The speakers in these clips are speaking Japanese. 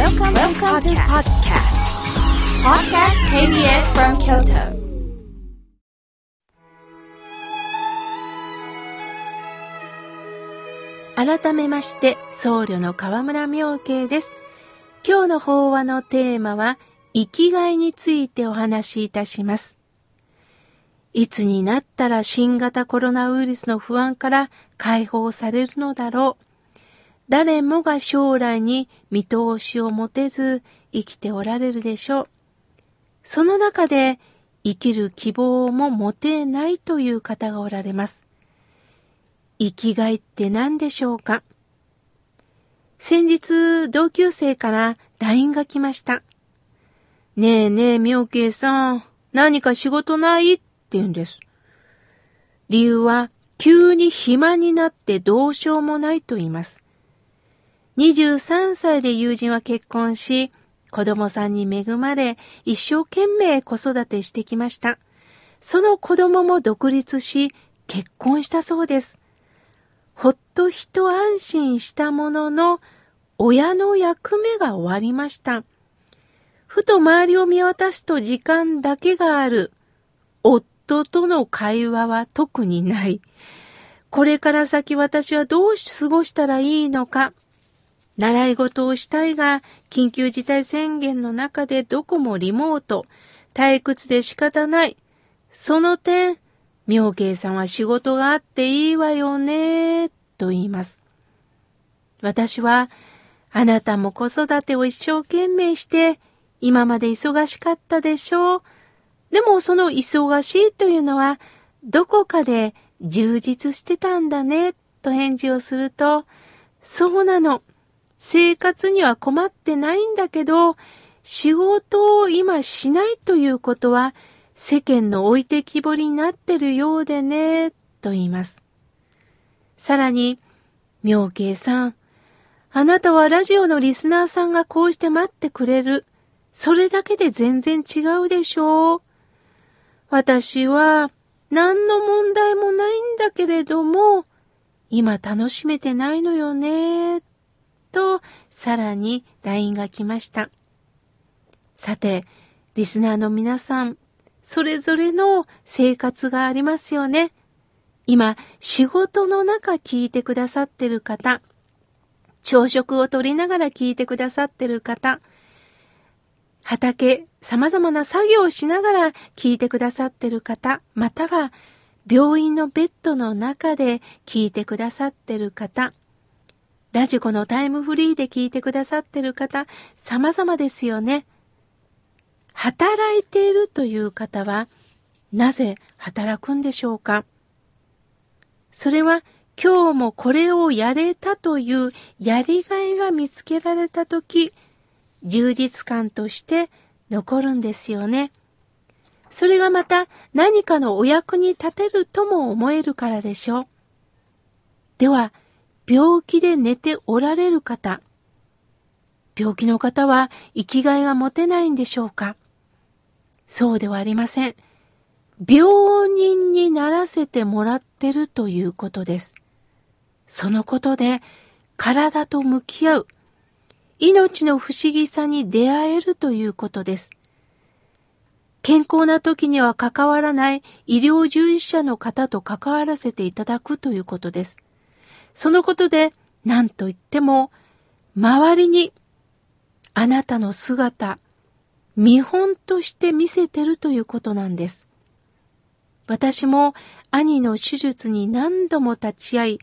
Welcome, Welcome to podcast. Podcast KBS from Kyoto. 改めまして、僧侶の河村明慶です。今日の法話のテーマは、生きがいについてお話しいたします。いつになったら新型コロナウイルスの不安から解放されるのだろう。誰もが将来に見通しを持てず生きておられるでしょう。その中で生きる希望も持てないという方がおられます。生きがいって何でしょうか？先日同級生から LINE が来ました。ねえねえ、妙慶さん、何か仕事ない？って言うんです。理由は、急に暇になってどうしようもないと言います。23歳で友人は結婚し、子供さんに恵まれ、一生懸命子育てしてきました。その子供も独立し、結婚したそうです。ほっと一安心したものの、親の役目が終わりました。ふと周りを見渡すと時間だけがある。夫との会話は特にない。これから先私はどう過ごしたらいいのか。習い事をしたいが、緊急事態宣言の中でどこもリモート、退屈で仕方ない。その点、妙慶さんは仕事があっていいわよね、と言います。私は、あなたも子育てを一生懸命して、今まで忙しかったでしょう。でもその忙しいというのは、どこかで充実してたんだね、と返事をすると、そうなの。生活には困ってないんだけど、仕事を今しないということは、世間の置いてきぼりになってるようでね、と言います。さらに、妙慶さん、あなたはラジオのリスナーさんがこうして待ってくれる。それだけで全然違うでしょう。私は何の問題もないんだけれども、今楽しめてないのよね、とさらに LINE が来ました。さて、リスナーの皆さん、それぞれの生活がありますよね。今、仕事の中聞いてくださってる方、朝食をとりながら聞いてくださってる方、畑、様々な作業をしながら聞いてくださってる方、または病院のベッドの中で聞いてくださってる方、ラジコのタイムフリーで聞いてくださってる方、様々ですよね。働いているという方は、なぜ働くんでしょうか？それは今日もこれをやれたというやりがいが見つけられたとき、充実感として残るんですよね。それがまた何かのお役に立てるとも思えるからでしょう。では、病気で寝ておられる方、病気の方は生きがいが持てないんでしょうかそうではありません。病人にならせてもらってるということです。そのことで体と向き合う、命の不思議さに出会えるということです。健康な時には関わらない医療従事者の方と関わらせていただくということです。そのことで何と言っても周りにあなたの姿、見本として見せてるということなんです。私も兄の手術に何度も立ち会い、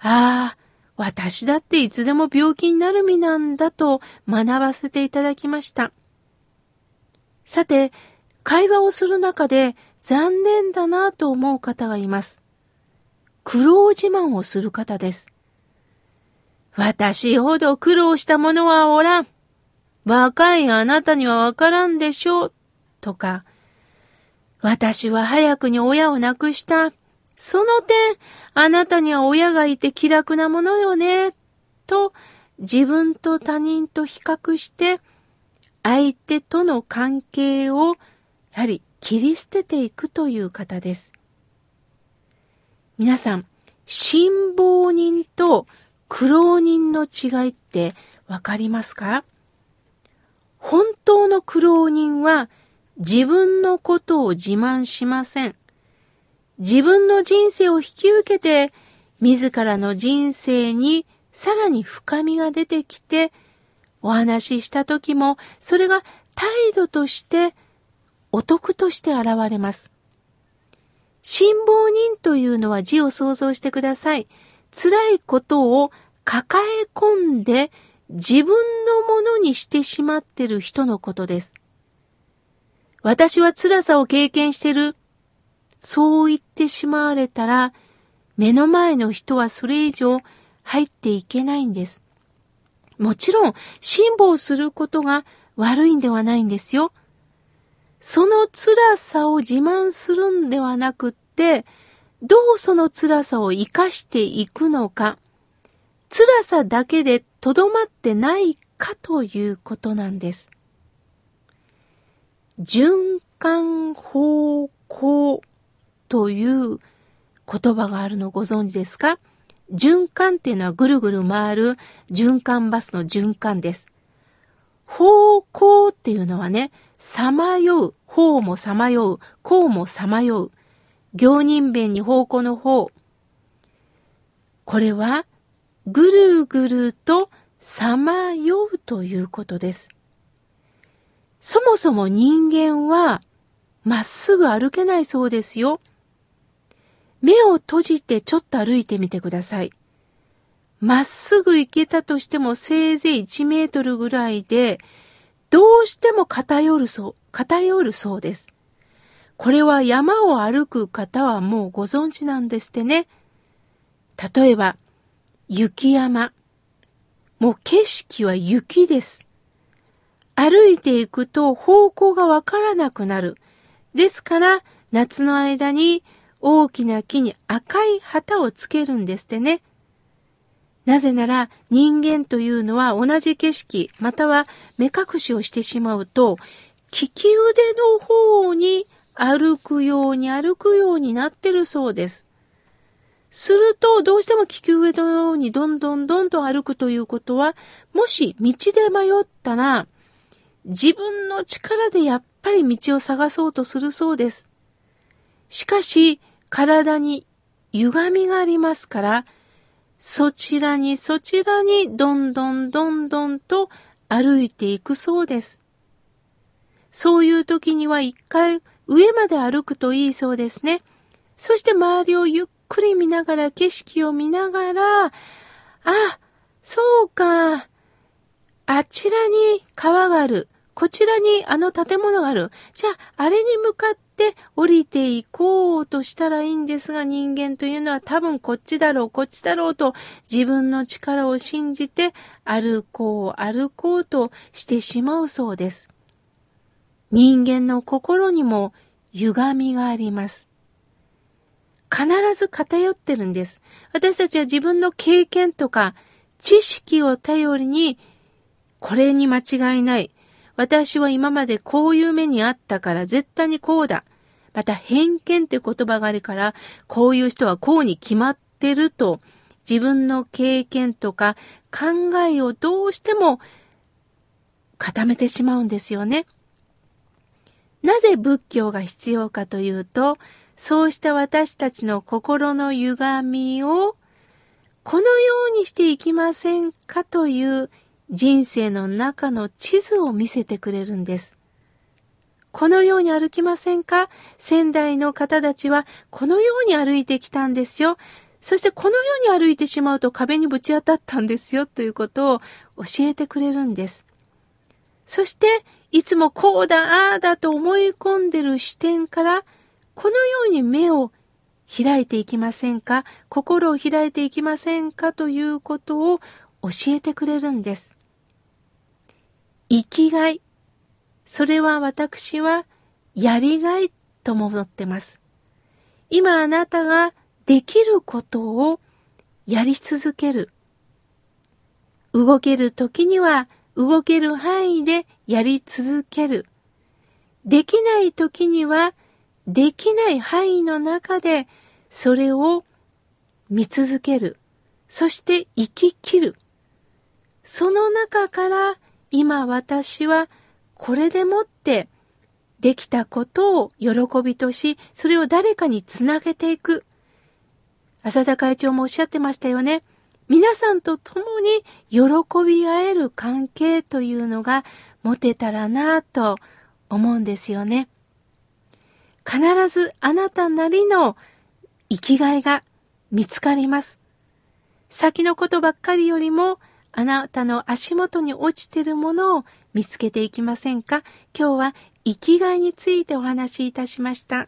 ああ、私だっていつでも病気になる身なんだと学ばせていただきました。さて、会話をする中で残念だなと思う方がいます。苦労自慢をする方です。私ほど苦労した者はおらん。若いあなたにはわからんでしょう。とか、私は早くに親を亡くした。その点、あなたには親がいて気楽なものよね。と、自分と他人と比較して、相手との関係を、やはり切り捨てていくという方です。皆さん、辛抱人と苦労人の違いってわかりますか？本当の苦労人は自分のことを自慢しません。自分の人生を引き受けて、自らの人生にさらに深みが出てきて、お話しした時も、それが態度として、お得として現れます。辛抱人というのは字を想像してください。辛いことを抱え込んで自分のものにしてしまってる人のことです。私は辛さを経験してる。そう言ってしまわれたら、目の前の人はそれ以上入っていけないんです。もちろん、辛抱することが悪いんではないんですよ。その辛さを自慢するんではなく、どうその辛さを活かしていくのか。辛さだけでとどまってないかということなんです。循環方向という言葉があるのご存知ですか？循環っていうのはぐるぐる回る循環バスの循環です。方向っていうのはね、さまよう、方もさまよう、こうもさまよう。行人弁に方向の方。これはぐるぐるとさまようということです。そもそも人間はまっすぐ歩けないそうですよ。目を閉じてちょっと歩いてみてください。まっすぐ行けたとしてもせいぜい1メートルぐらいで、どうしても偏るそう、偏るそうです。これは山を歩く方はもうご存知なんですってね。例えば、雪山。もう景色は雪です。歩いていくと方向がわからなくなる。ですから、夏の間に大きな木に赤い旗をつけるんですってね。なぜなら人間というのは同じ景色または目隠しをしてしまうと利き腕の方歩くように歩くようになってるそうです。すると、どうしても利き上のようにどんどんどんどん歩くということは、もし道で迷ったら、自分の力でやっぱり道を探そうとするそうです。しかし、体に歪みがありますから、そちらにそちらにどんどんどんどんと歩いていくそうです。そういう時には一回上まで歩くといいそうですね。そして周りをゆっくり見ながら、景色を見ながら、あ、そうか。あちらに川がある。こちらにあの建物がある。じゃあ、あれに向かって降りていこうとしたらいいんですが、人間というのは多分こっちだろう、こっちだろうと自分の力を信じて歩こう、歩こうとしてしまうそうです。人間の心にも歪みがあります。必ず偏ってるんです。私たちは自分の経験とか知識を頼りに、これに間違いない。私は今までこういう目にあったから絶対にこうだ。また偏見って言葉があるから、こういう人はこうに決まってると、自分の経験とか考えをどうしても固めてしまうんですよね。なぜ仏教が必要かというと、そうした私たちの心の歪みをこのようにしていきませんかという人生の中の地図を見せてくれるんです。このように歩きませんか？仙台の方たちはこのように歩いてきたんですよ。そしてこのように歩いてしまうと壁にぶち当たったんですよということを教えてくれるんです。そしていつもこうだ、ああだと思い込んでる視点からこのように目を開いていきませんか？心を開いていきませんか？ということを教えてくれるんです。生きがい。それは私はやりがいとも思ってます。今あなたができることをやり続ける。動ける時には動ける範囲でやり続ける。できない時にはできない範囲の中でそれを見続ける。そして生き切る。その中から今私はこれでもってできたことを喜びとし、それを誰かにつなげていく。浅田会長もおっしゃってましたよね。皆さんと共に喜び合える関係というのが持てたらなと思うんですよね。必ずあなたなりの生きがいが見つかります。先のことばっかりよりもあなたの足元に落ちてるものを見つけていきませんか？今日は生きがいについてお話しいたしました。